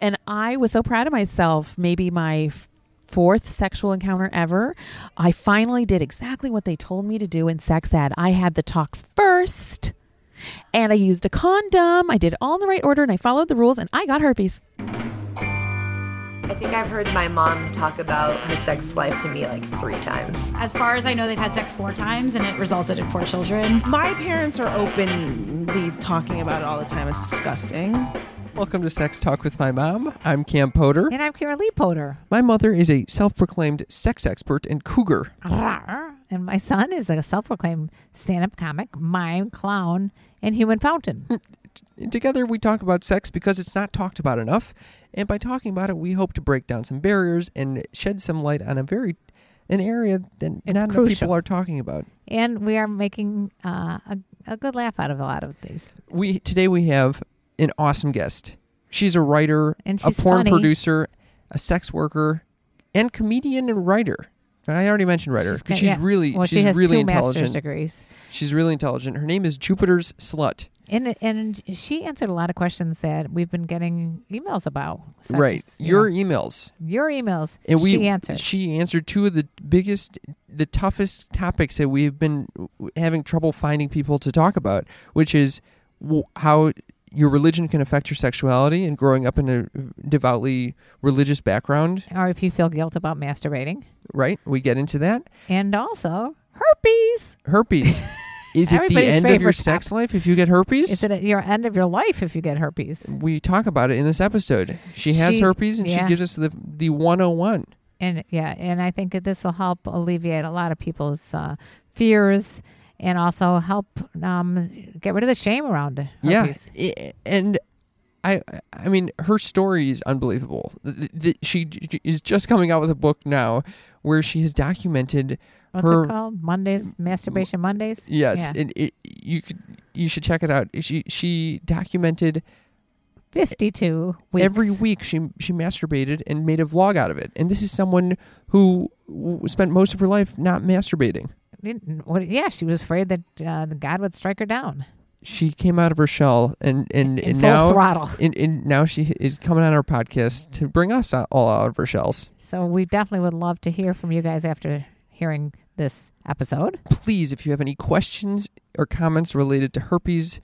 And I was so proud of myself. Maybe my fourth sexual encounter ever. I finally did exactly what they told me to do in sex ed. I had the talk first. And I used a condom. I did it all in the right order and I followed the rules and I got herpes. I think I've heard my mom talk about her sex life to me like three times. As far as I know, they've had sex four times and it resulted in four children. My parents are openly talking about it all the time. It's disgusting. Welcome to Sex Talk with my mom. I'm Cam Potter. And I'm Kira Lee Potter. My mother is a self-proclaimed sex expert and cougar. And my son is a self proclaimed stand up comic, mime, clown, and human fountain. Together, we talk about sex because it's not talked about enough, and by talking about it, we hope to break down some barriers and shed some light on a very an area that It's not enough people are talking about. and we are making uh, a, a good laugh out of a lot of these. We today we have an awesome guest. She's a writer, And a porn funny. producer, a sex worker, and comedian and writer. And I already mentioned writer She's because she's, yeah. really Well, she's she has really two intelligent. degrees. She's really intelligent. Her name is Jupiter's Slut. And, and she answered a lot of questions that we've been getting emails about. right. as, you Your know, emails. your emails. And we she answered. She answered two of the biggest, the toughest topics that we've been having trouble finding people to talk about, which is how your religion can affect your sexuality and growing up in a devoutly religious background. or if you feel guilt about masturbating. Right? We get into that. And also herpes. Herpes. Is it the end of your sex life if you get herpes? Is it at your end of your life if you get herpes? we talk about it in this episode. She has She- herpes and yeah. she gives us the the 101. and yeah, and I think that this will help alleviate a lot of people's uh, fears and also help um, get rid of the shame around it. herpes. Yeah, and I I mean her story is unbelievable. Th- th- She is just coming out with a book now where she has documented What's her it called? Mondays, masturbation Mondays. yes, Yeah. and it, you could you should check it out. She she documented fifty-two weeks. every week she she masturbated and made a vlog out of it. And this is someone who w- spent most of her life not masturbating. Didn't- what- Yeah, she was afraid that uh, God would strike her down She came out of her shell and and, and full now throttle. and, and now she is coming on our podcast to bring us out- all out of our shells. So we definitely would love to hear from you guys after hearing this episode. Please, if you have any questions or comments related to herpes,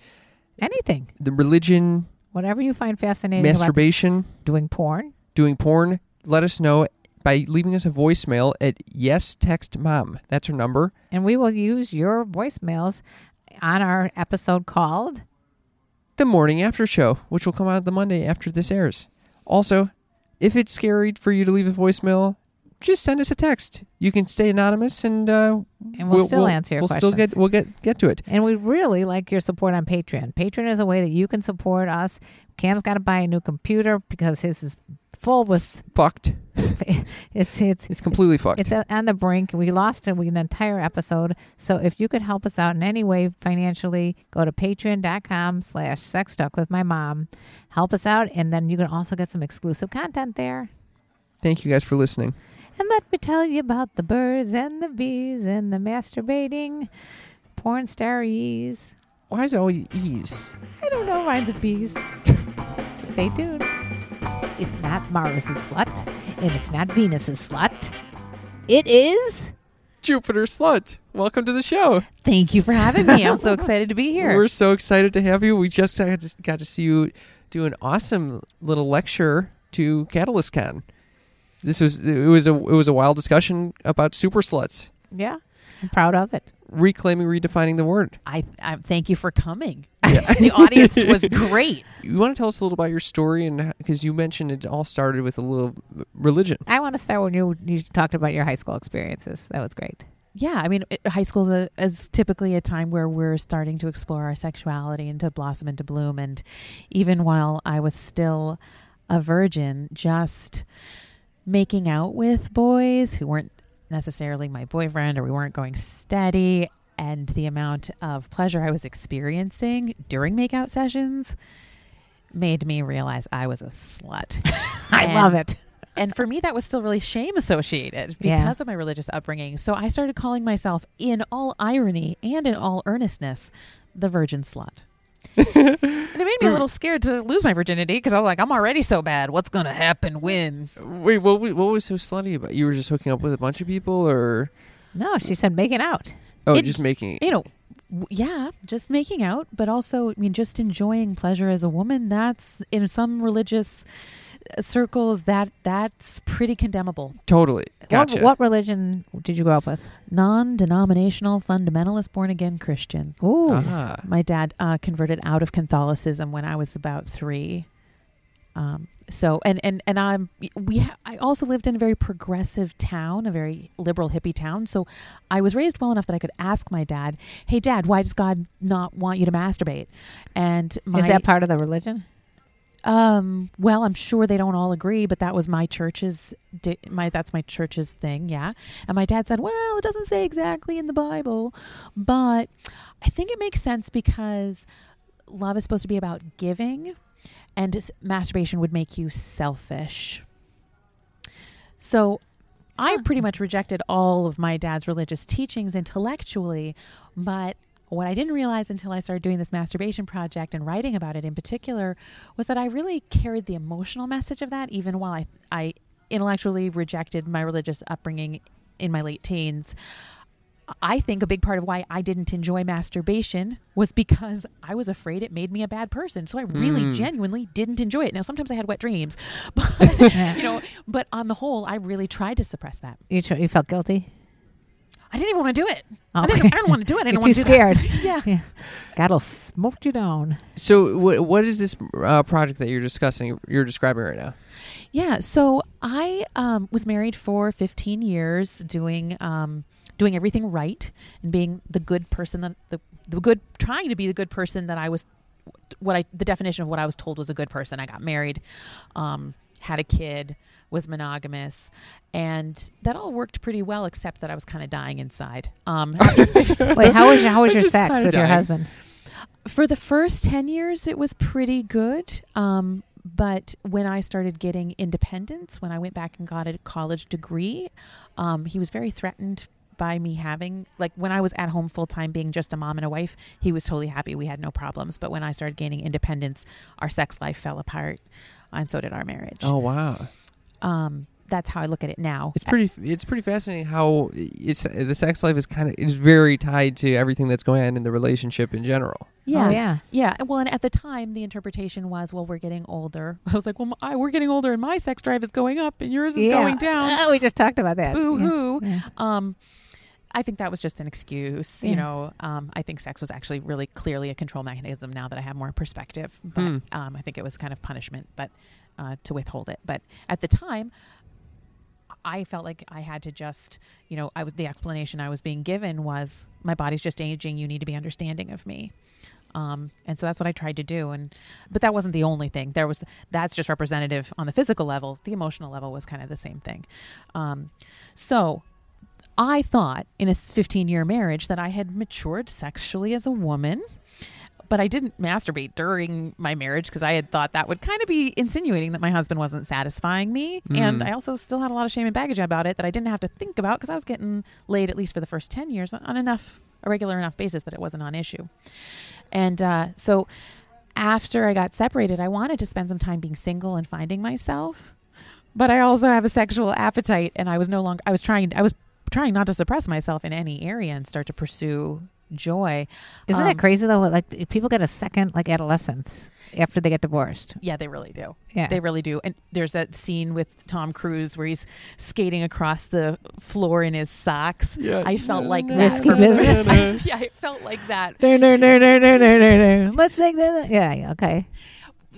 Anything, the religion, whatever you find fascinating about masturbation, doing porn. doing porn, let us know by leaving us a voicemail at yes text mom. That's her number. And we will use your voicemails on our episode called The morning after show, which will come out the Monday after this airs. Also, if it's scary for you to leave a voicemail, just send us a text. You can stay anonymous, and uh, And we'll still answer your we'll still get we'll get get to it. And we really like your support on Patreon. Patreon is a way that you can support us. Cam's got to buy a new computer because his is full with Fucked. it's it's It's completely fucked. it's on the brink. We lost an an entire episode. So if you could help us out in any way financially, go to patreon.com slash sex talk with my mom. Help us out and then you can also get some exclusive content there. Thank you guys for listening. And let me tell you about the birds and the bees and the masturbating porn star ease. Why is it always ease? I don't know, rhymes with bees. Stay tuned. It's not Mars's slut, and it's not Venus's slut. It is. Jupiter Slut. Welcome to the show. Thank you for having me. I'm so excited to be here. We're so excited to have you. We just got to, got to see you do an awesome little lecture to Catalyst Con. This was it was a it was a wild discussion about super sluts, Yeah, I'm proud of it. reclaiming, redefining the word. I, I thank you for coming. the audience was great. You want to tell us a little about your story, and because you mentioned it all started with a little uh, religion. I want to start when you you talked about your high school experiences. That was great. Yeah, I mean, it- high school is, a, is typically a time where we're starting to explore our sexuality and to blossom and to bloom. And even while I was still a virgin, just making out with boys who weren't necessarily my boyfriend or we weren't going steady, and the amount of pleasure I was experiencing during makeout sessions made me realize I was a slut. I And- love it. and for me that was still really shame associated because Yeah. of my religious upbringing so i started calling myself in all irony and in all earnestness the virgin slut and it made me a little scared to lose my virginity because I was like, I'm already so bad. What's gonna happen when? Wait, what, what was so slutty about? You were just hooking up with a bunch of people, or No, she said making out. oh, It- just making? You know, w- yeah, just making out, but also, I mean, just enjoying pleasure as a woman. That's in some religious circles that that's pretty condemnable. Totally. Gotcha. What, what religion did you grow up with? Non-denominational, fundamentalist, born-again Christian. Ooh. Ah. My dad uh, converted out of Catholicism when I was about three. Um, so and and and I'm we ha- I also lived in a very progressive town, a very liberal hippie town. So I was raised well enough that I could ask my dad, "Hey, Dad, why does God not want you to masturbate?" And my Is that part of the religion? Um, well, I'm sure they don't all agree, but that was my church's di- my that's my church's thing, yeah. And my dad said, "Well, it doesn't say exactly in the Bible, but I think it makes sense because love is supposed to be about giving, and masturbation would make you selfish." So, I pretty much rejected all of my dad's religious teachings intellectually, but what I didn't realize until I started doing this masturbation project and writing about it in particular was that I really carried the emotional message of that, even while I, I intellectually rejected my religious upbringing in my late teens. I think a big part of why I didn't enjoy masturbation was because I was afraid it made me a bad person. So I really Mm. genuinely didn't enjoy it. Now sometimes I had wet dreams, but you know, but on the whole, I really tried to suppress that. You tr- you felt guilty? I didn't even want to do it. I didn't. I didn't want to do it. I You're didn't want too to do scared. yeah. yeah. God'll smoke you down. So, what what is this uh, project that you're discussing? You're describing right now? Yeah. So I um, was married for 15 years, doing um, doing everything right and being the good person that the, the good trying to be the good person that I was what I the definition of what I was told was a good person. I got married, um, had a kid, was monogamous, and that all worked pretty well, except that I was kind of dying inside. Um, Wait, how was your, how was your sex with your husband? for the first 10 years it was pretty good um, but when i started getting independence when i went back and got a college degree um, he was very threatened by me having like when i was at home full time being just a mom and a wife he was totally happy we had no problems but when i started gaining independence our sex life fell apart and so did our marriage Oh wow, um, that's how i look at it now it's pretty. It's pretty fascinating how it's the sex life is kind of is very tied to everything that's going on in the relationship in general. yeah Oh, yeah. Yeah, well, and at the time, the interpretation was, "Well, we're getting older." I was like, "Well, I, we're getting older, and my sex drive is going up, and yours is yeah. going down." Oh, we just talked about that. Boo Yeah. hoo. Yeah. Um, I think that was just an excuse. Yeah. You know, um, I think sex was actually really clearly a control mechanism. Now that I have more perspective, but Hmm. um, I think it was kind of punishment, but uh, to withhold it. But at the time. I felt like I had to just, you know, I was the explanation I was being given was my body's just aging. You need to be understanding of me. Um, and so that's what I tried to do. And but that wasn't the only thing. There was that's just representative on the physical level. The emotional level was kind of the same thing. Um, so I thought in a 15 year marriage that I had matured sexually as a woman. But I didn't masturbate during my marriage because I had thought that would kind of be insinuating that my husband wasn't satisfying me. And Mm. I also still had a lot of shame and baggage about it that I didn't have to think about because I was getting laid, at least for the first 10 years, on enough, a regular enough basis that it wasn't on issue. And uh, so after I got separated, I wanted to spend some time being single and finding myself. But I also have a sexual appetite, and I was no longer. I was trying. I was trying not to suppress myself in any area and start to pursue joy. Isn't Um, that crazy though? Like people get a second like adolescence after they get divorced. Yeah, they really do. Yeah. They really do. And there's that scene with Tom Cruise where he's skating across the floor in his socks. Yeah. I felt like that. Risky for- business. yeah, I felt like that. No, no, no, no, no, no, no, no. Let's take that. Yeah, yeah, okay.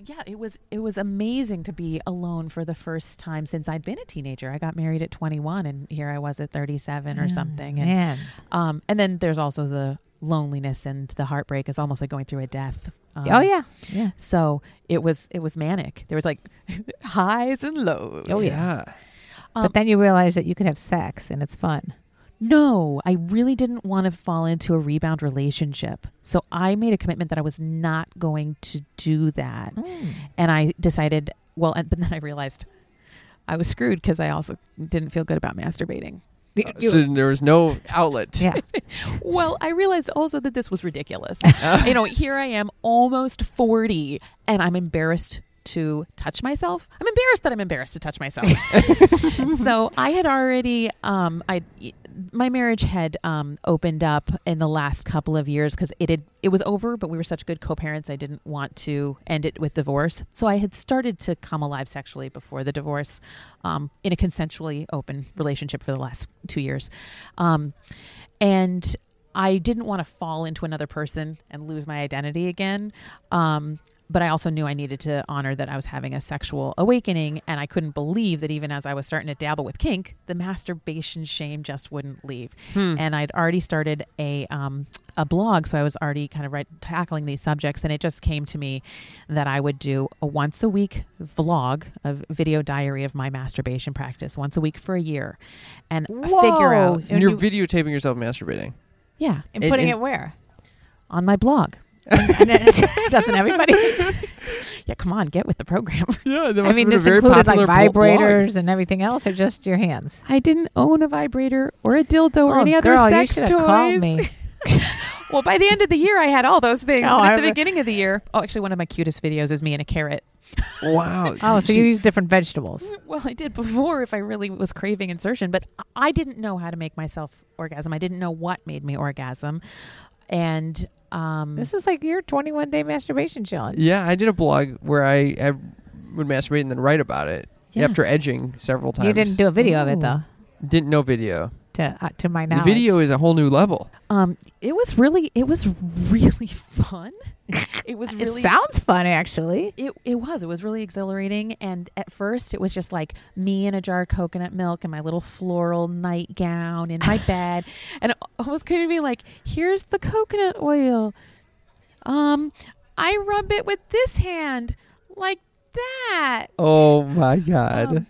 Yeah, it was it was amazing to be alone for the first time since I'd been a teenager. I got married at 21 and here I was at 37 or something. And Man. um and then there's also the loneliness and the heartbreak is almost like going through a death. Um, oh yeah. Yeah. So it was it was manic. There was like highs and lows. Oh, yeah. Um, but then you realize that you could have sex and it's fun. No, I really didn't want to fall into a rebound relationship. So I made a commitment that I was not going to do that. And I decided, well, and, but then I realized I was screwed because I also didn't feel good about masturbating. You- so there was no outlet. yeah. Well, I realized also that this was ridiculous. you know, here I am, almost 40, and I'm embarrassed to touch myself. I'm embarrassed that I'm embarrassed to touch myself. so I had already, um, I, my marriage had um, opened up in the last couple of years because it had it was over, but we were such good co-parents. I didn't want to end it with divorce, so I had started to come alive sexually before the divorce, um, in a consensually open relationship for the last two years, um, and I didn't want to fall into another person and lose my identity again. Um, but I also knew I needed to honor that I was having a sexual awakening, and I couldn't believe that even as I was starting to dabble with kink, the masturbation shame just wouldn't leave. And I'd already started a um, a blog, so I was already kind of right, tackling these subjects, and it just came to me that I would do a once a week vlog, a video diary of my masturbation practice, once a week for a year, and figure out, And you're videotaping yourself masturbating. yeah, And putting it where? on my blog. And then- doesn't everybody? Yeah, come on, get with the program. Yeah, that I mean, this included like vibrators and everything else, or just your hands? I didn't own a vibrator or a dildo or oh, any other sex you toys. have called me. Well, by the end of the year, I had all those things. Oh, but I at the re- beginning of the year, oh, actually, one of my cutest videos is me and a carrot. Wow. Oh, so you use different vegetables. Well, I did before if I really was craving insertion, but I didn't know how to make myself orgasm. I didn't know what made me orgasm, and um, This is like your 21 day masturbation challenge. Yeah, I did a blog where I, I would masturbate and then write about it Yeah. after edging several times. You didn't do a video of it though. Didn't know video. To uh, to my knowledge. The video is a whole new level. um, it was really, it was really fun. It was It sounds fun, actually. It, it was. It was really exhilarating. And at first, it was just like me in a jar of coconut milk and my little floral nightgown in my bed. And it almost kind of be like, here's the coconut oil. Um, I rub it with this hand like that. Oh my god. Um,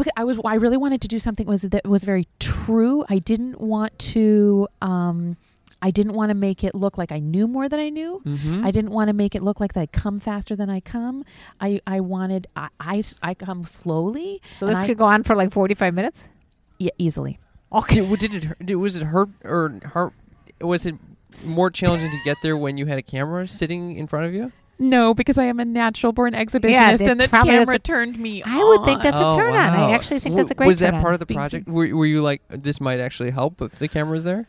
because I was I really wanted to do something was that was very true. I didn't want to um I didn't want to make it look like I knew more than I knew. mm-hmm. I didn't want to make it look like I come faster than I come. I, I wanted I, I, I come slowly. So and this I- could go on for like 45 minutes. yeah, easily. Okay. Did, did it? Did, was it hurt or hurt? Was it more challenging to get there when you had a camera sitting in front of you? No, because I am a natural born exhibitionist, Yeah, and the camera a- turned me. I would think that's Oh, a turn on. I actually think W- that's a great Was that turn part on. of the project? Were, were you like, this might actually help if the camera's there?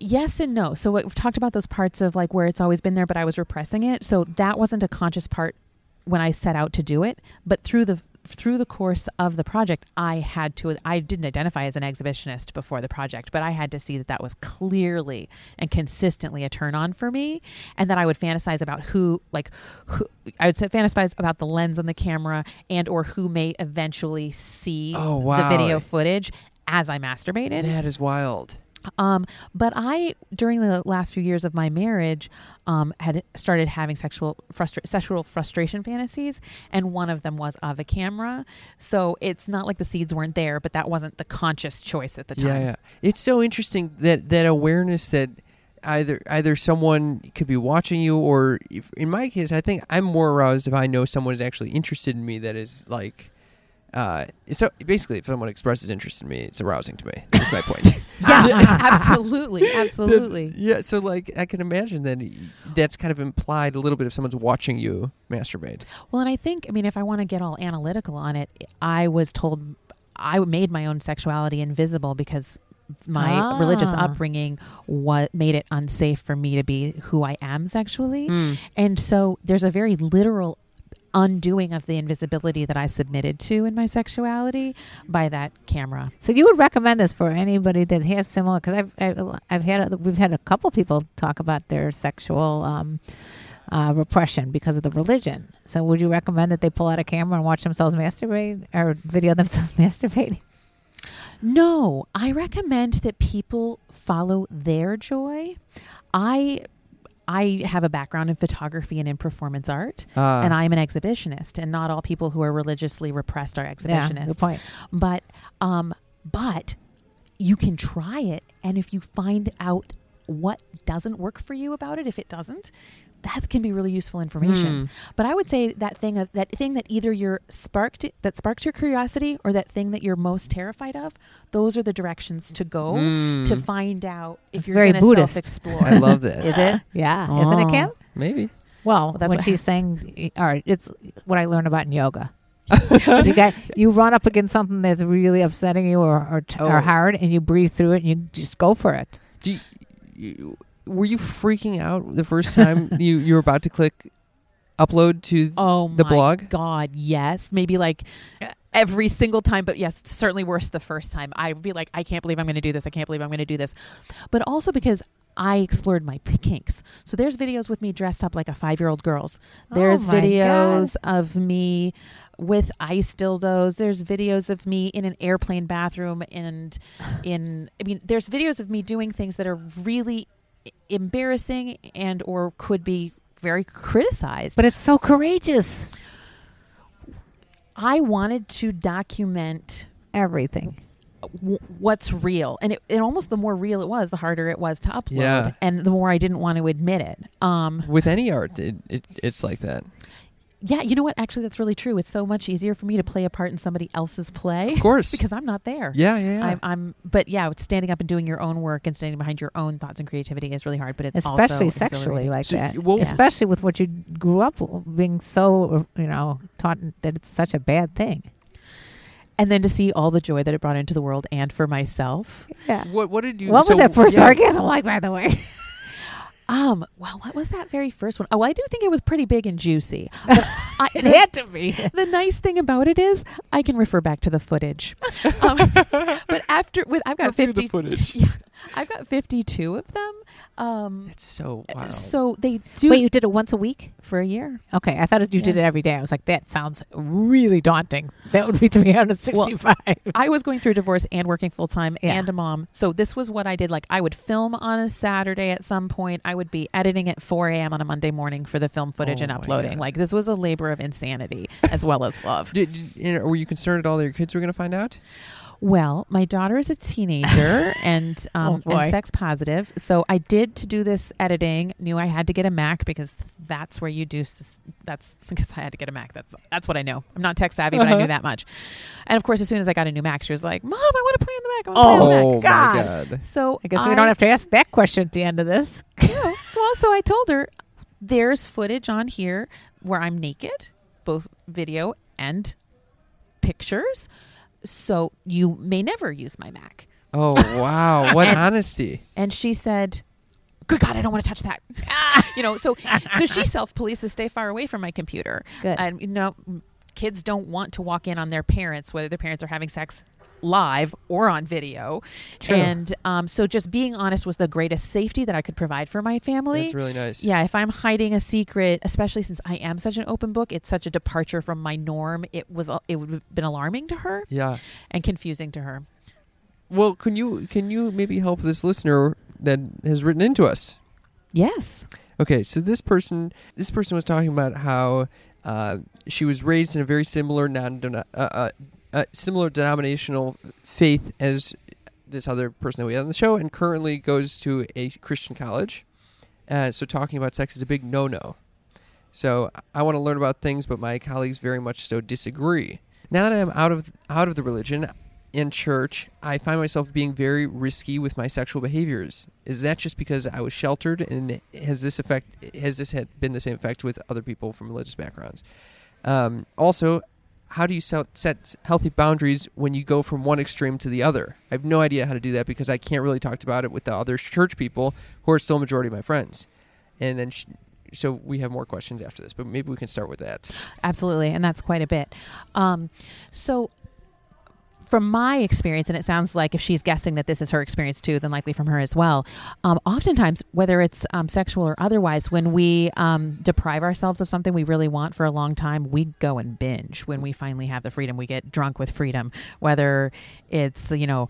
yes and no. So we've talked about those parts of like where it's always been there, but I was repressing it. So that wasn't a conscious part when I set out to do it. But through the through the course of the project, I had to. I didn't identify as an exhibitionist before the project, but I had to see that that was clearly and consistently a turn on for me, and that I would fantasize about who, like, who I would say fantasize about the lens on the camera and or who may eventually see Oh, the video footage as I masturbated. That is wild. Um, but I, during the last few years of my marriage, um, had started having sexual frustra- sexual frustration fantasies, and one of them was of a camera. So it's not like the seeds weren't there, but that wasn't the conscious choice at the time. Yeah, yeah. It's so interesting that that awareness that either either someone could be watching you or if, in my case I think I'm more aroused if I know someone is actually interested in me that is like uh so basically if someone expresses interest in me it's arousing to me. That's my point. Yeah, absolutely, absolutely. yeah, so like I can imagine that that's kind of implied a little bit if someone's watching you masturbate. Well, and I think, I mean, if I want to get all analytical on it, I was told I made my own sexuality invisible because my religious Ah. upbringing what made it unsafe for me to be who I am sexually. Mm. And so there's a very literal undoing of the invisibility that I submitted to in my sexuality by that camera. So you would recommend this for anybody that has similar? Because I've, I've I've had a, we've had a couple people talk about their sexual um, uh, repression because of the religion. So would you recommend that they pull out a camera and watch themselves masturbate or video themselves masturbating? No, I recommend that people follow their joy. I I have a background in photography and in performance art, Uh, and I'm an exhibitionist, and not all people who are religiously repressed are exhibitionists. Yeah, good point. But um, but you can try it, and if you find out what doesn't work for you about it, if it doesn't, that can be really useful information. But I would say that thing of that thing that either you're sparked that sparks your curiosity or that thing that you're most terrified of. Those are the directions to go Mm. to find out if It's you're very going to Buddhist. self-explore. I love that. Is it? Yeah, isn't it, Oh. Kim? Maybe. Well, that's when what she's saying, all right, it's what I learned about in yoga. you got you run up against something that's really upsetting you or or, t- or Oh. hard, and you breathe through it, and you just go for it. Do you, you, were you freaking out the first time you you were about to click upload to Oh the my blog? God, yes. Maybe like every single time, but yes, certainly worse the first time. I'd be like, I can't believe I'm going to do this. I can't believe I'm going to do this. But also because I explored my p- kinks. So there's videos with me dressed up like a five year old girls. Oh there's Oh my videos of me with ice dildos. There's videos of me in an airplane bathroom and in I mean there's videos of me doing things that are really embarrassing and or could be very criticized. But it's so courageous. I wanted to document Everything. what's real, and it, and almost the more real it was, the harder it was to upload, Yeah. and the more I didn't want to admit it. Um, with any art? It, it it's like that. Yeah, you know what? Actually, that's really true. It's so much easier for me to play a part in somebody else's play Of course. because I'm not there. yeah, yeah, yeah. I'm, I'm, but yeah, standing up and doing your own work and standing behind your own thoughts and creativity is really hard. But it's Especially also sexually like So, that. well- Especially with what you grew up being so, you know, taught that it's such a bad thing. and then to see all the joy that it brought into the world and for myself. Yeah. what what did you? What was so- that first yeah. orgasm like, by the way? Um, well, what was that very first one? Oh, I do think it was pretty big and juicy. I, it the- had to be. the nice thing about it is I can refer back to the footage. Um, but after with I've got through fifty the footage. Yeah, I've got fifty-two of them. Um, It's so wow. so they do Wait, you did it once a week? for a year. Okay, I thought you did it every day. I was like, that sounds really daunting. That would be 365. I was going through a divorce and working full time Yeah. and a mom. So this was what I did. Like I would film on a Saturday at some point. I would be editing at 4 a.m. on a Monday morning for the film footage Oh and uploading. Like this was a labor of insanity as well as love. Did, did- you know, were you concerned at all that your kids were going to find out? Well, my daughter is a teenager and um, Oh, and sex positive. So I did to do this editing. Knew I had to get a Mac because that's where you do. That's because I had to get a Mac. That's that's what I know. I'm not tech savvy, but I knew that much. And of course, as soon as I got a new Mac, she was like, "Mom, I want to play on the Mac. I want to Oh, play on the Oh Mac." my god. So I guess we don't have to ask that question at the end of this. no. So also, I told her there's footage on here where I'm naked, both video and pictures. So you may never use my Mac. Oh wow. What honesty. and she said good god i don't want to touch that ah, you know so so she self-polices stay far away from my computer Good. and you know kids don't want to walk in on their parents whether their parents are having sex live or on video True. and um, so just being honest was the greatest safety that i could provide for my family That's really nice. yeah, if I'm hiding a secret, especially since I am such an open book, it's such a departure from my norm. It was it would have been alarming to her Yeah. and confusing to her. Well, can you can you maybe help this listener that has written into us? Yes. Okay, so this person this person was talking about how uh, she was raised in a very similar non uh, uh, uh, similar denominational faith as this other person that we had on the show, and currently goes to a Christian college. Uh, so talking about sex is a big no no. So I want to learn about things, but my colleagues very much so disagree. Now that I'm out of out of the religion in church, I find myself being very risky with my sexual behaviors. Is that just because I was sheltered, and has this effect has this had been the same effect with other people from religious backgrounds? Um, also, how do you set, healthy boundaries when you go from one extreme to the other? I have no idea how to do that because I can't really talk about it with the other church people who are still majority of my friends. And then, so we have more questions after this, but maybe we can start with that. Absolutely, and that's quite a bit. Um, so, from my experience, and it sounds like if she's guessing that this is her experience too, then likely from her as well. Um, oftentimes, whether it's um, sexual or otherwise, when we um, deprive ourselves of something we really want for a long time, we go and binge. When we finally have the freedom, we get drunk with freedom. Whether it's you know.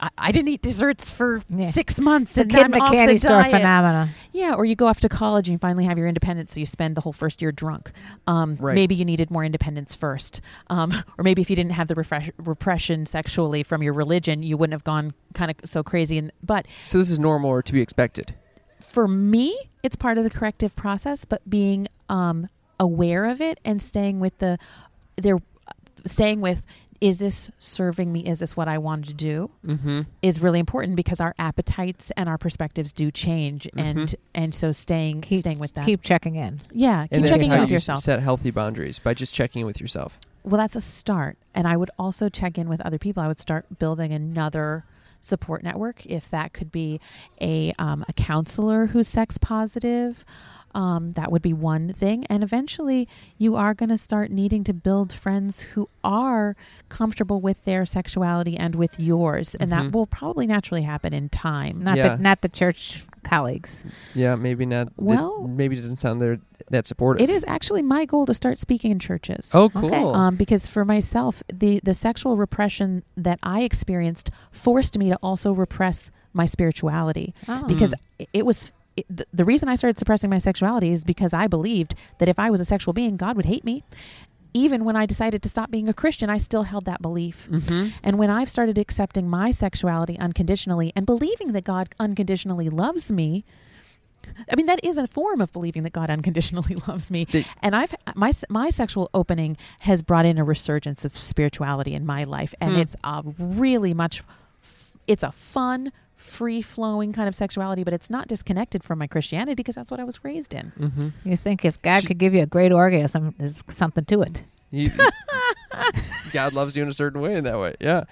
I, I didn't eat desserts for Yeah. six months The and kid in I'm the off candy the store diet. phenomena. Yeah, or you go off to college and you finally have your independence, so you spend the whole first year drunk. Um, Right. Maybe you needed more independence first, um, or maybe if you didn't have the refresh- repression sexually from your religion, you wouldn't have gone kind of so crazy. And but So this is normal or to be expected. for me, it's part of the corrective process, but being um, aware of it and staying with the, they're staying with, is this serving me? Is this what I wanted to do? Mm-hmm. Is really important because our appetites and our perspectives do change, and Mhm. and so staying Keep- staying with that. Keep checking in. yeah, keep And checking in with you yourself. set healthy boundaries by just checking in with yourself. Well, that's a start. And I would also check in with other people. I would start building another support network if that could be a um, a counselor who's sex positive. Um, that would be one thing. And eventually, you are going to start needing to build friends who are comfortable with their sexuality and with yours, and Mhm. that will probably naturally happen in time. Not Yeah. the not the church colleagues. Yeah, maybe not. it- Well- maybe it doesn't sound there that supportive. It is actually my goal to start speaking in churches. Oh, Okay. cool. um, because for myself, the the sexual repression that I experienced forced me to also repress my spirituality Oh. because Mm. it, it was. It, the, the reason I started suppressing my sexuality is because I believed that if I was a sexual being, God would hate me. Even when I decided to stop being a Christian, I still held that belief. mm-hmm. And when I've started accepting my sexuality unconditionally and believing that God unconditionally loves me, I mean that is a form of believing that God unconditionally loves me. The- and I've my my sexual opening has brought in a resurgence of spirituality in my life, and Hmm. it's a really much. It's a fun, free flowing kind of sexuality, but it's not disconnected from my Christianity because that's what I was raised in. Mm-hmm. You think if God could give you a great orgasm, there's something to it. You, God loves you in a certain way in that way. Yeah.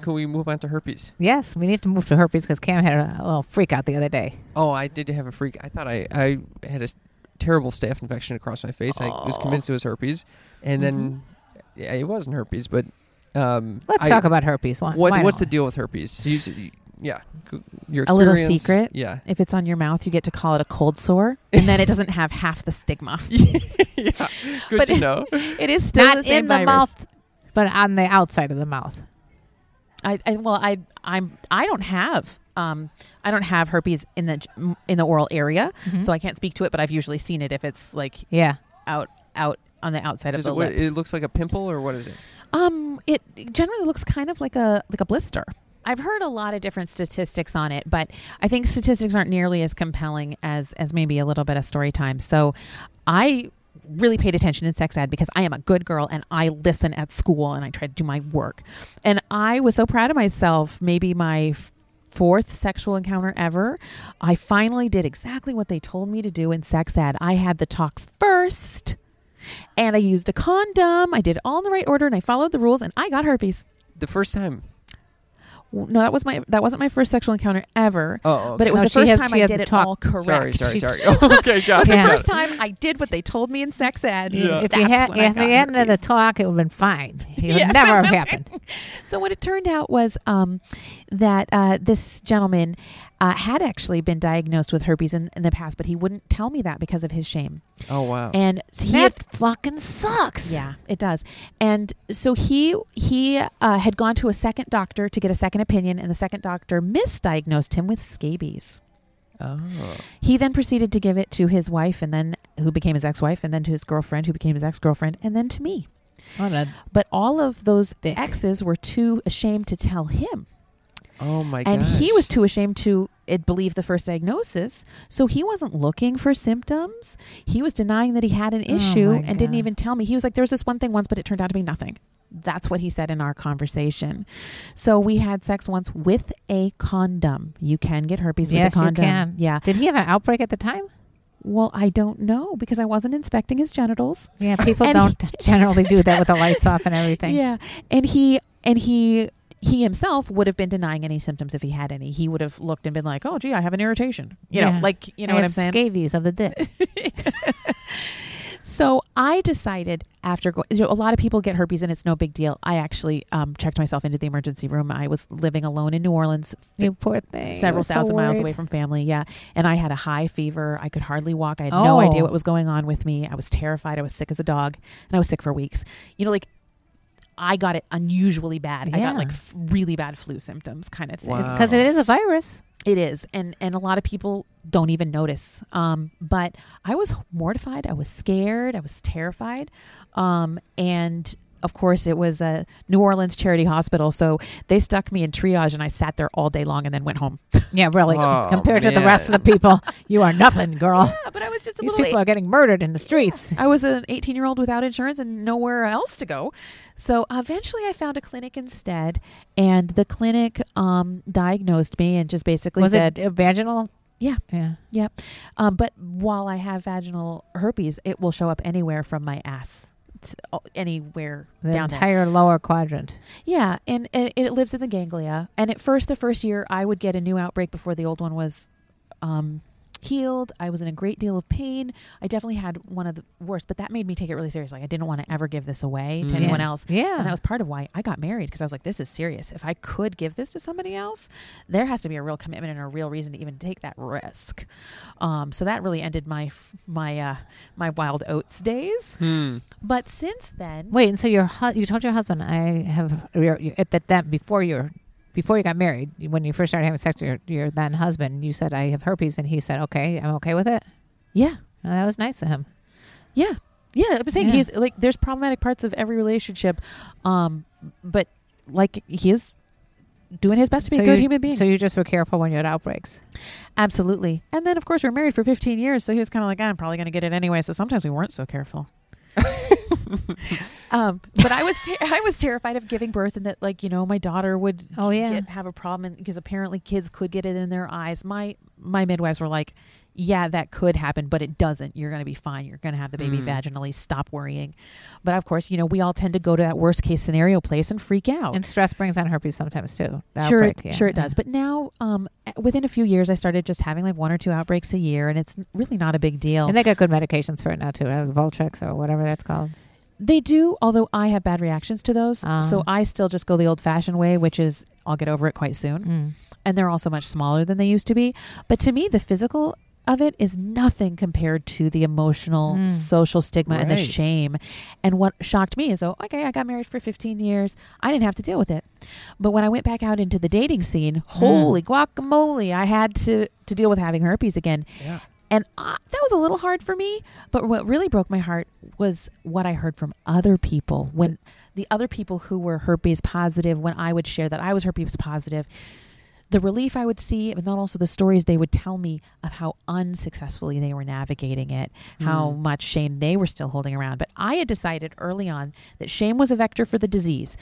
Can we move on to herpes? Yes, we need to move to herpes because Cam had a, little freak out the other day. Oh, I did have a freak. I thought I, I had a terrible staph infection across my face. I was Oh. convinced it was herpes, and then yeah, it wasn't herpes. But um, Let's I- talk about herpes. Why, what why what's the deal with herpes? So you, s- you- yeah, your A little secret? Yeah, If it's on your mouth, you get to call it a cold sore, and then it doesn't have half the stigma. yeah. Good But to know. It is still Not the same in the mouth, but on the outside of the mouth. I, I well, I I'm I don't have um I don't have herpes in the in the oral area, Mhm. so I can't speak to it. But I've usually seen it if it's like Yeah. out out on the outside Does of it, the what, lips. it looks like a pimple, or what is it? um, it generally looks kind of like a like a blister. I've heard a lot of different statistics on it, but I think statistics aren't nearly as compelling as as maybe a little bit of story time. So, I really paid attention in sex ed because I am a good girl and I listen at school and I try to do my work. And I was so proud of myself. Maybe my fourth sexual encounter ever, I finally did exactly what they told me to do in sex ed. I had the talk first. And I used a condom. I did all in the right order and I followed the rules and I got herpes. The first time. W- No, that was my that wasn't my first sexual encounter ever. Oh, But it was No, the first had- time I did it talk- all correct. Sorry, sorry, She- sorry. okay, got But it. the Yeah. first time I did what they told me in sex ed. Yeah. If that's you had, when I if got the end of the talk, it would have been fine. It would Yes. never have happened. So what it turned out was um, that uh, this gentleman uh, had actually been diagnosed with herpes in, in the past, but he wouldn't tell me that because of his shame. Oh wow. And he had That fucking sucks. Yeah, it does. And so he he uh, had gone to a second doctor to get a second opinion, and the second doctor misdiagnosed him with scabies. oh. He then proceeded to give it to his wife, and then who became his ex-wife, and then to his girlfriend, who became his ex-girlfriend, and then to me. What But all of those Dick. exes were too ashamed to tell him, Oh my god. and he was too ashamed to believe the first diagnosis. So he wasn't looking for symptoms. He was denying that he had an Oh issue my and didn't even tell me. He was like, "There was this one thing once, but it turned out to be nothing." That's what he said in our conversation. So we had sex once with a condom. You can get herpes Yes, with a condom. you condom. can. Yeah. Did he have an outbreak at the time? Well, I don't know because I wasn't inspecting his genitals. Yeah, people And don't generally do that with the lights off and everything. Yeah, and he and he he himself would have been denying any symptoms if he had any. He would have looked and been like, "Oh, gee, I have an irritation." You Yeah. know, like you know I what I'm saying. Scabies of the dick. So I decided after going, you know, a lot of people get herpes and it's no big deal. I actually um, checked myself into the emergency room. I was living alone in New Orleans, you poor thing. several We're so thousand miles away from family. Yeah, and I had a high fever. I could hardly walk. I had no Oh. idea what was going on with me. I was terrified. I was sick as a dog, and I was sick for weeks. You know, like. I got it unusually bad. I got like f- really bad flu symptoms, kind of thing. Wow. Because it is a virus. It is, and and a lot of people don't even notice. Um, but I was mortified. I was scared. I was terrified. Um, and of course, it was a New Orleans Charity Hospital, so they stuck me in triage, and I sat there all day long, and then went home. Yeah, really. Oh, Compared to the rest of the people, you are nothing, girl. Yeah, but I was just a These little. people are getting murdered in the streets. I was an 18 year old without insurance and nowhere else to go. So eventually I found a clinic instead, and the clinic um, diagnosed me and just basically Was said, it vaginal? Yeah. Yeah. um, but while I have vaginal herpes, it will show up anywhere from my ass. Uh, Anywhere The down there. entire lower quadrant. Yeah, and, and it lives in the ganglia. And at first, the first year, I would get a new outbreak before the old one was um, healed. I was in a great deal of pain. I definitely had one of the worst, but that made me take it really seriously. I didn't want to ever give this away to Mm. anyone else. Yeah. And that was part of why I got married because I was like, this is serious. If I could give this to somebody else, there has to be a real commitment and a real reason to even take that risk. Um, so that really ended my my uh, my wild oats days. Hmm. But since then, Wait, and so your hu- you told your husband I have that that before you before you got married when you first started having sex with your, your then husband you said I have herpes and he said okay I'm okay with it. yeah, Well, that was nice of him. Yeah. Yeah, I'm saying Yeah. he's like there's problematic parts of every relationship, um, but like he is doing his best to be So a good you- human being. So you just were careful when you had outbreaks. Absolutely. And then of course we're married for 15 years, so he was kind of like, "Ah, I'm probably going to get it anyway. So sometimes we weren't so careful. um, but I was ter- I was terrified of giving birth and that like you know my daughter would Oh, yeah. get, have a problem because apparently kids could get it in their eyes. My my midwives were like, yeah, that could happen, but it doesn't. You're going to be fine. You're going to have the baby Mm. vaginally. Stop worrying. But of course, you know we all tend to go to that worst case scenario place and freak out. And stress brings on herpes sometimes too. The Sure, outbreak, it, yeah. sure it does. But now, um, within a few years, I started just having like one or two outbreaks a year, and it's really not a big deal. And they got good medications for it now too, uh, Valtrex or whatever that's called. They do, although I have bad reactions to those. Ah. So I still just go the old fashioned way, which is I'll get over it quite soon. Mm. And they're also much smaller than they used to be. But to me, the physical of it is nothing compared to the emotional, Mm. social stigma and the shame. And what shocked me is, oh, okay, I got married for 15 years. I didn't have to deal with it. But when I went back out into the dating scene, holy guacamole, I had to, to deal with having herpes again. Yeah. And uh, that was a little hard for me. But what really broke my heart was what I heard from other people when the other people who were herpes positive, when I would share that I was herpes positive, the relief I would see, but then also the stories they would tell me of how unsuccessfully they were navigating it, how Mm. much shame they were still holding around. But I had decided early on that shame was a vector for the disease.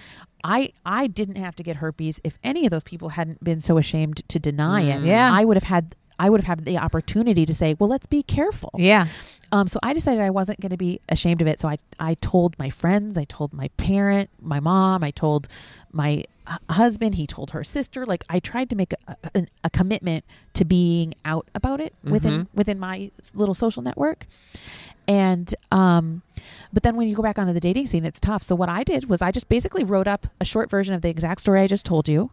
I I didn't have to get herpes if any of those people hadn't been so ashamed to deny it. Mm. Yeah. I would have had I would have had the opportunity to say, well, let's be careful. Yeah. Um, so I decided I wasn't going to be ashamed of it. So I, I told my friends, I told my parent, my mom, I told my husband, he told her sister. Like I tried to make a, a, a commitment to being out about it within within my little social network. And um, but then when you go back onto the dating scene, it's tough. So what I did was I just basically wrote up a short version of the exact story I just told you.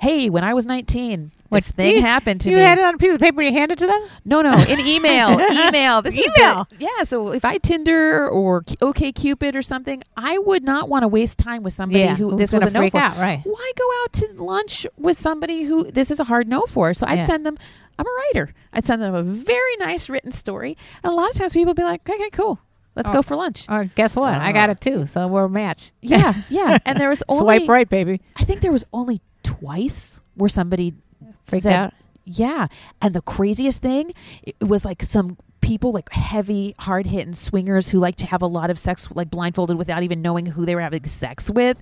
Hey, when I was 19, What, this thing you- happened to you me. You had it on a piece of paper and you handed it to them? No, no, in email, email. This is the- Email. yeah. So if I Tinder or OK Cupid or something, I would not want to waste time with somebody yeah. who this was a no for. out, right? Why go out to lunch with somebody who this is a hard no for? So I'd Yeah. send them. I'm a writer. I'd send them a very nice written story, and a lot of times people would be like, "Okay, cool, let's Oh. go for lunch." Or guess what? I got Ah. it too, so we're a match. Yeah, yeah. And there was only Swipe right, baby. I think there was only twice where somebody Freaked said, out. Yeah. And the craziest thing, it was like some people like heavy, hard hitting swingers who like to have a lot of sex like blindfolded without even knowing who they were having sex with.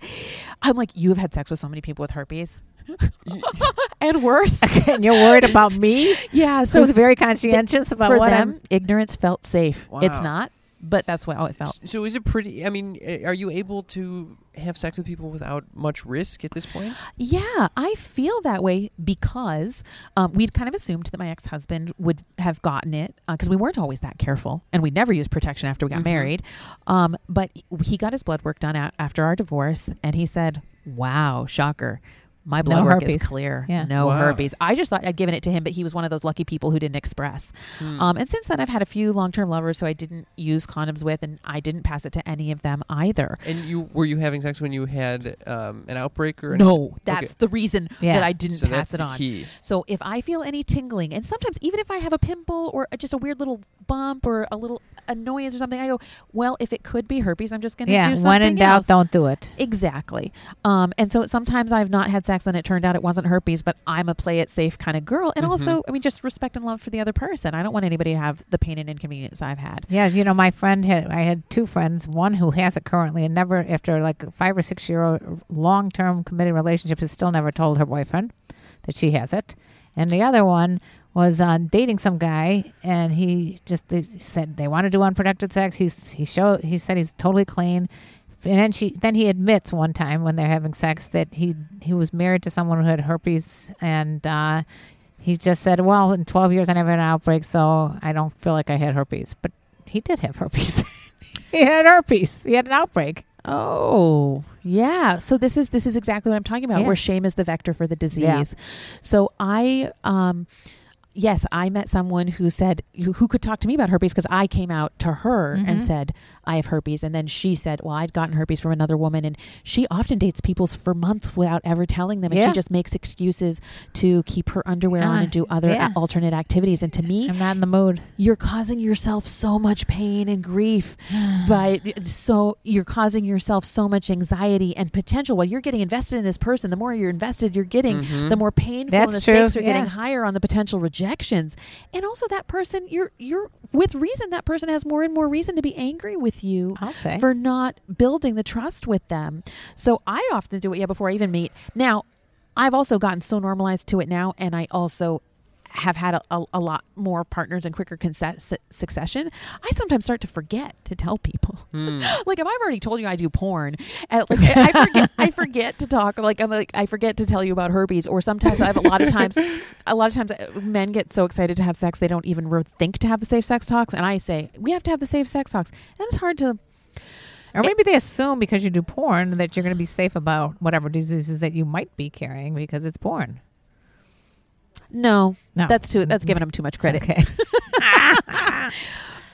I'm like, you have had sex with so many people with herpes. and worse. and you're worried about me? yeah. So So it's very conscientious about for what them, I'm. ignorance felt safe. It's not, but that's what, how it felt. So is it pretty? I mean, uh, are you able to have sex with people without much risk at this point? Yeah, I feel that way because um, we'd kind of assumed that my ex husband would have gotten it because we weren't always that careful and we never used protection after we got Mhm. married. Um, but he got his blood work done a- after our divorce and he said, Wow, shocker. My blood No work herpes. is clear. Yeah. No Wow. herpes. I just thought I'd given it to him, but he was one of those lucky people who didn't express. Hmm. Um, and since then, I've had a few long term lovers who I didn't use condoms with, and I didn't pass it to any of them either. and you were you having sex when you had um, an outbreak or No, that's Okay. the reason Yeah. that I didn't so pass that's it on. key. So if I feel any tingling, and sometimes even if I have a pimple or just a weird little bump or a little annoyance or something, I go, well, if it could be herpes, I'm just going to yeah. do something When in doubt, else. don't do it. Exactly. Um, and so sometimes I've not had sex and it turned out it wasn't herpes, but I'm a play it safe kind of girl. And Mhm. also, I mean, just respect and love for the other person. I don't want anybody to have the pain and inconvenience I've had. Yeah, you know, my friend had I had two friends, one who has it currently and never after like a five or six year long term committed relationship has still never told her boyfriend that she has it. And the other one was uh, dating some guy and he just they said they want to do unprotected sex. He's he showed he said he's totally clean. And then she then he admits one time when they're having sex that he he was married to someone who had herpes and uh he just said, "Well, in 12 years I never had an outbreak, so I don't feel like I had herpes." But he did have herpes. he had herpes. He had an outbreak. Oh, yeah. So this is this is exactly what I'm talking about. Yeah. Where shame is the vector for the disease. Yeah. So I, um, yes, I met someone who said who, who could talk to me about herpes because I came out to her and Mhm. said I have herpes, and then she said, well, I'd gotten herpes from another woman, and she often dates people for months without ever telling them, and Yeah. she just makes excuses to keep her underwear on Ah, and do other yeah. alternate activities. And to me, I'm not in the mood. you're causing yourself so much pain and grief but so you're causing yourself so much anxiety and potential while you're getting invested in this person the more you're invested you're getting Mhm. the more painful That's and the true, stakes are getting higher on the potential rejections and also that person you're you're with reason that person has more and more reason to be angry with you for not building the trust with them. So i often do it yeah before i even meet. Now i've also gotten so normalized to it now and i also have had a, a, a lot more partners in quicker conse- succession, I sometimes start to forget to tell people. Hmm. like if I've already told you I do porn, uh, like I I forget, I forget to talk. Like I'm like I forget to tell you about herpes. Or sometimes I have a lot of times, a lot of times uh, men get so excited to have sex they don't even re- think to have the safe sex talks, and I say we have to have the safe sex talks, and it's hard to. or maybe they assume because you do porn that you're going to be safe about whatever diseases that you might be carrying because it's porn. No, No. that's too. That's giving them too much credit. Okay.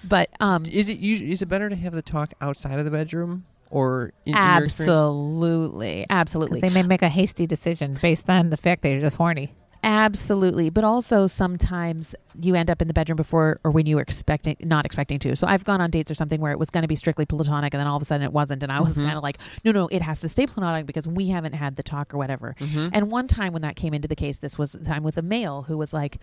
But um, Is it usu- is it better to have the talk outside of the bedroom or in, in your experience? absolutely, absolutely. they may make a hasty decision based on the fact that you're just horny. Absolutely, but also sometimes you end up in the bedroom before or when you were expecting not expecting to. So I've gone on dates or something where it was going to be strictly platonic, and then all of a sudden it wasn't, and I was Mhm. kind of like, no, no, it has to stay platonic because we haven't had the talk or whatever. Mhm. And one time when that came into the case, this was the time with a male who was like,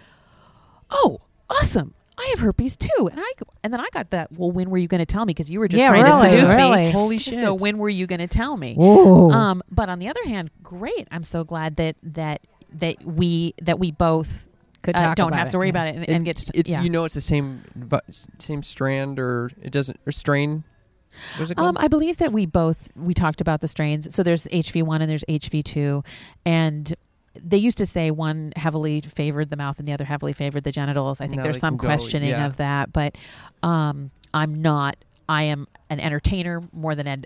"Oh, awesome." I have herpes too, and I and then I got that. Well, when were you going to tell me? Because you were just Yeah, trying really, to seduce really. me. Holy shit! So when were you going to tell me? Ooh. Um, but on the other hand, great. I'm so glad that that that we that we both Could uh, don't have it, to worry yeah. about it and, and get to it's yeah. you know it's the same same strand or it doesn't or strain. What's it Um. I believe that we both we talked about the strains. So there's HV1 and there's HV2, and they used to say one heavily favored the mouth and the other heavily favored the genitals. I think Now there's some can go, questioning yeah. of that, but um, I'm not. I am an entertainer more than an.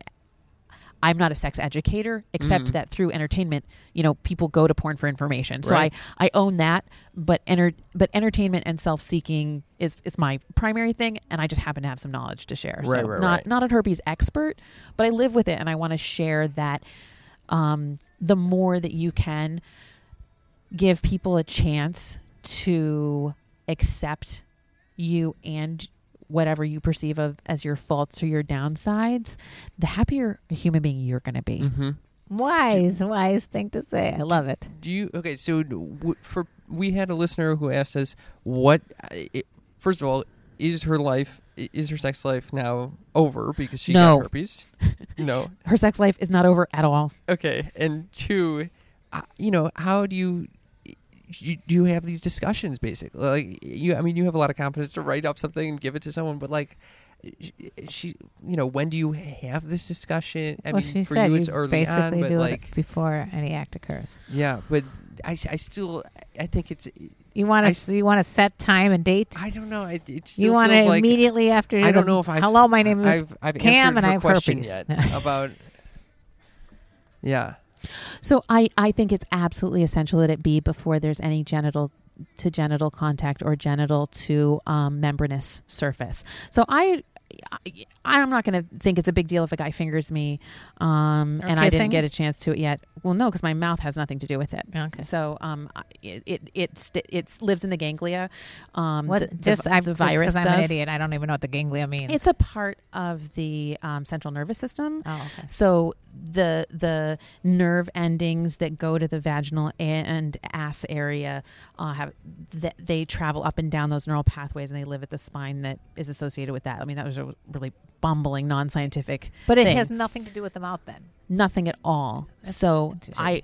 I'm not a sex educator, except Mhm. that through entertainment, you know, people go to porn for information. So Right. I, I own that, but enter, but entertainment and self seeking is is my primary thing, and I just happen to have some knowledge to share. Right, so right, not right. not a herpes expert, but I live with it, and I want to share that. Um, the more that you can give people a chance to accept you and whatever you perceive of as your faults or your downsides, the happier a human being you're going to be. mm-hmm. Wise, wise thing to say. I love it. Do you okay? So w- for we had a listener who asked us what. i first of all, is her life is her sex life now over because she No. got herpes? no. Her sex life is not over at all. Okay, and two, uh, you know, how do you? You, do you have these discussions basically like you i mean you have a lot of confidence to write up something and give it to someone but like she you know when do you have this discussion i well, mean she for said you it's early on but do like it before any act occurs. yeah but I, I still i think it's You want to you want to set time and date. i don't know it, it You want to like immediately after. i don't know if i Hello, my name is I've, I've Cam and I have question herpes. yet about yeah So I, I think it's absolutely essential that it be before there's any genital to genital contact or genital to um, membranous surface. So I I, I'm not going to think it's a big deal if a guy fingers me, um, and I didn't get a chance to it yet. Well, no, because my mouth has nothing to do with it. Okay. So, um, it it it's it lives in the ganglia. Um, What? the, the just I'm the just I'm an idiot. I don't even know what the ganglia means. It's a part of the um, central nervous system. oh, okay. So the the nerve endings that go to the vaginal and ass area uh, have that they travel up and down those neural pathways and they live at the spine that is associated with that. I mean, that was a really bumbling, non-scientific, But it thing. has nothing to do with the mouth then. nothing at all. That's so. I.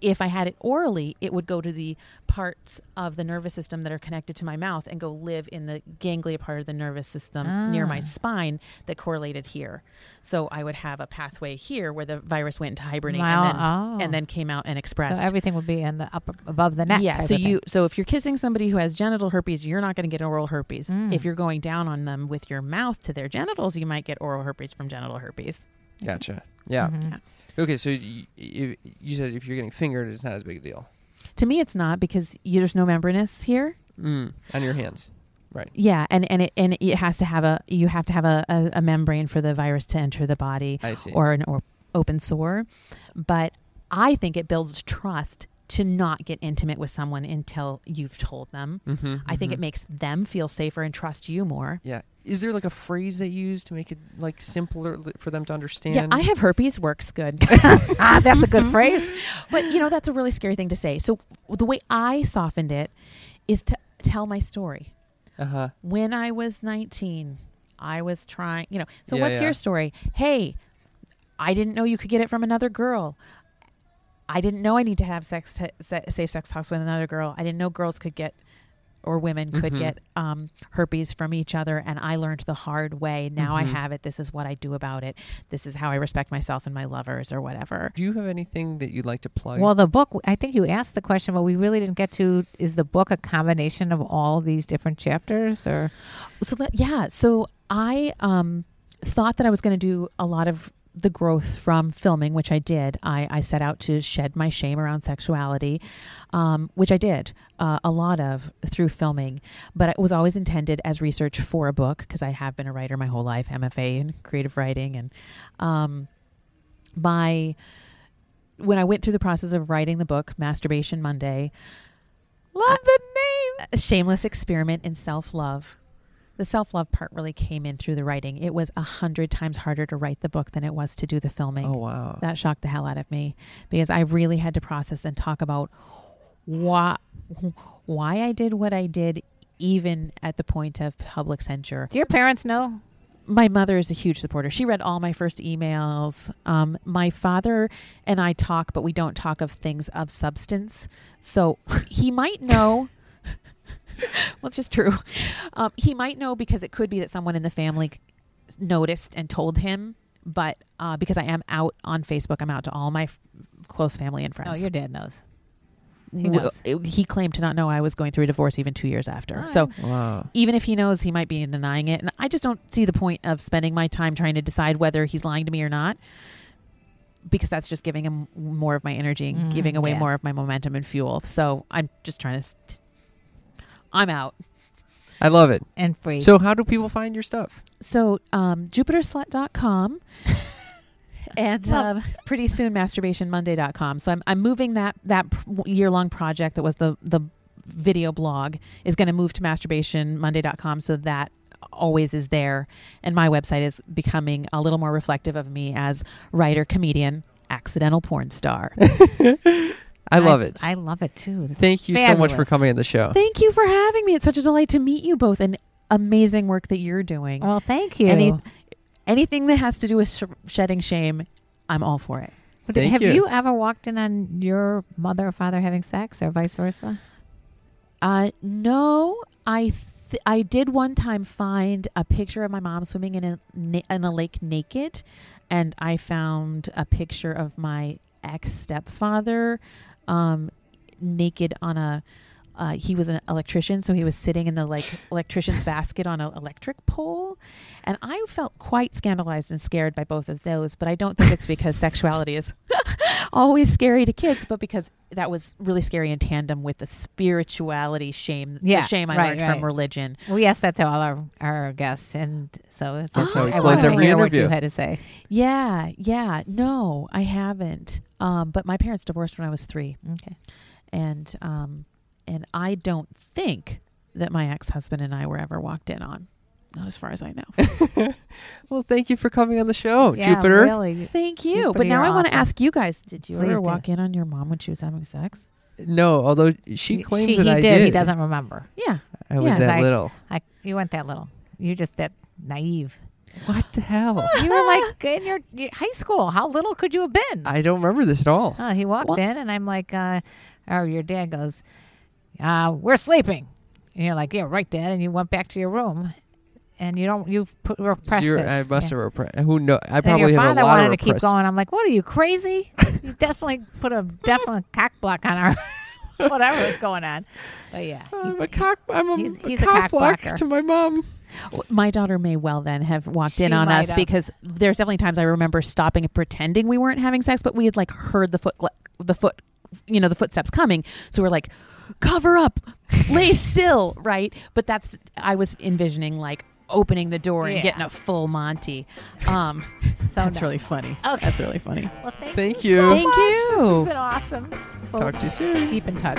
If I had it orally, it would go to the parts of the nervous system that are connected to my mouth and go live in the ganglia part of the nervous system near my Ah. spine that correlated here. So I would have a pathway here where the virus went into hibernate Wow, and then oh. and then came out and expressed. So everything would be in the up above the neck. yeah. So of thing. you so if you're kissing somebody who has genital herpes, you're not going to get oral herpes. Mm. If you're going down on them with your mouth to their genitals, you might get oral herpes from genital herpes. Gotcha. Yeah. Mhm. Okay, so you, you, you said if you're getting fingered, it's not as big a deal. To me, it's not because you, there's no membranous here. Mm, on your hands. Right. Yeah, and and it and it has to have a you have to have a, a, a membrane for the virus to enter the body I see. or an or open sore, but I think it builds trust to not get intimate with someone until you've told them. mm-hmm, I think it makes them feel safer and trust you more. Yeah. Is there like a phrase that you use to make it like simpler for them to understand? Yeah, I have herpes works good. ah, that's a good phrase. but you know that's a really scary thing to say. So the way I softened it is to tell my story. Uh huh. when I was 19, I was trying, you know. So Yeah, what's yeah. your story? Hey, I didn't know you could get it from another girl. I didn't know I need to have sex se- safe sex talks with another girl. I didn't know girls could get or women could Mhm. get um, herpes from each other and I learned the hard way. Now I Mhm. have it. This is what I do about it. This is how I respect myself and my lovers or whatever. Do you have anything that you'd like to plug? Well, the book, I think you asked the question, but we really didn't get to is the book a combination of all these different chapters or So yeah, so I um, thought that I was going to do a lot of the growth from filming, which I did. I, I set out to shed my shame around sexuality, um, which I did uh, a lot of through filming. But it was always intended as research for a book because I have been a writer my whole life, MFA in creative writing, and um, my when I went through the process of writing the book, Masturbation Monday, love the name. a shameless experiment in self love. The self love part really came in through the writing. It was a hundred times harder to write the book than it was to do the filming. oh wow. That shocked the hell out of me because I really had to process and talk about why why I did what I did, even at the point of public censure. Do your parents know? My mother is a huge supporter. She read all my first emails. Um, my father and I talk, but we don't talk of things of substance. So he might know. well, it's just true. Um, he might know because it could be that someone in the family noticed and told him. But uh, because I am out on Facebook, I'm out to all my f- close family and friends. Oh, your dad knows. he W- knows. it- he claimed to not know I was going through a divorce even two years after. All So. Wow. even if he knows, he might be denying it. And I just don't see the point of spending my time trying to decide whether he's lying to me or not. Because that's just giving him more of my energy and Mm, giving away yeah. more of my momentum and fuel. So I'm just trying to. St- I'm out. I love it. And free. So how do people find your stuff? So um, JupiterSlut.com and uh, pretty soon MasturbationMonday.com. So I'm I'm moving that that year long project that was the the video blog is going to move to MasturbationMonday.com. So that always is there, and my website is becoming a little more reflective of me as writer, comedian, accidental porn star. I love it. I love it too. It's Thank you so much for fabulous. coming on the show. Thank you for having me. It's such a delight to meet you both, and amazing work that you're doing. Well, thank you. Any- Anything that has to do with sh- shedding shame, I'm all for it. But Thank have you. you. ever walked in on your mother or father having sex or vice versa? Uh, no, I th- I did one time find a picture of my mom swimming in a na- in a lake naked, and I found a picture of my ex stepfather, um, naked on a. Uh, he was an electrician, so he was sitting in the like electrician's basket on an electric pole, and I felt quite scandalized and scared by both of those. But I don't think it's because sexuality is always scary to kids, but because that was really scary in tandem with the spirituality shame, Yeah, the shame I right, learned right. from religion. We asked that to all our, our guests, and so it's That's how we I close every hear what interview. you had to say. Yeah, yeah. No, I haven't. Um, but my parents divorced when I was three, Okay. and um, and I don't think that my ex husband and I were ever walked in on. Not as far as I know. Well, thank you for coming on the show, yeah, Jupiter. Really. Thank you. Jupiter, but now I want to awesome. ask you guys: Did you Please ever do. walk in on your mom when she was having sex? No, although she claims She- that he I did. did. He doesn't remember. Yeah. I was that I- little. I, you weren't that little. You're just that naive. What the hell? You were like in your, your high school. How little could you have been? I don't remember this at all. Uh, he walked What? in, and I'm like, uh, "Oh, your dad goes, uh, we're sleeping," and you're like, "Yeah, right, Dad." And you went back to your room, and you don't you put repressed You're- this. I must Yeah. have repressed. Who know? I And probably your have father a lot wanted of to keep repressed. going. I'm like, "What are you crazy? you definitely put a definite cock block on our whatever was going on." But yeah, he- I'm a cock. I'm a, He's- a he's a cock cock block blocker. to my mom. My daughter may well then have walked in on us have. because there's definitely times I remember stopping and pretending we weren't having sex, but we had like heard the foot, the foot, you know, the footsteps coming. So we're like, cover up, lay still, right? But that's I was envisioning like opening the door and Yeah. getting a full Monty. Um, so that's no. really funny. Okay. That's really funny. Well, thank, Thank you. you. so Thank much. This you. has been awesome. Well, Talk to you soon. keep in touch.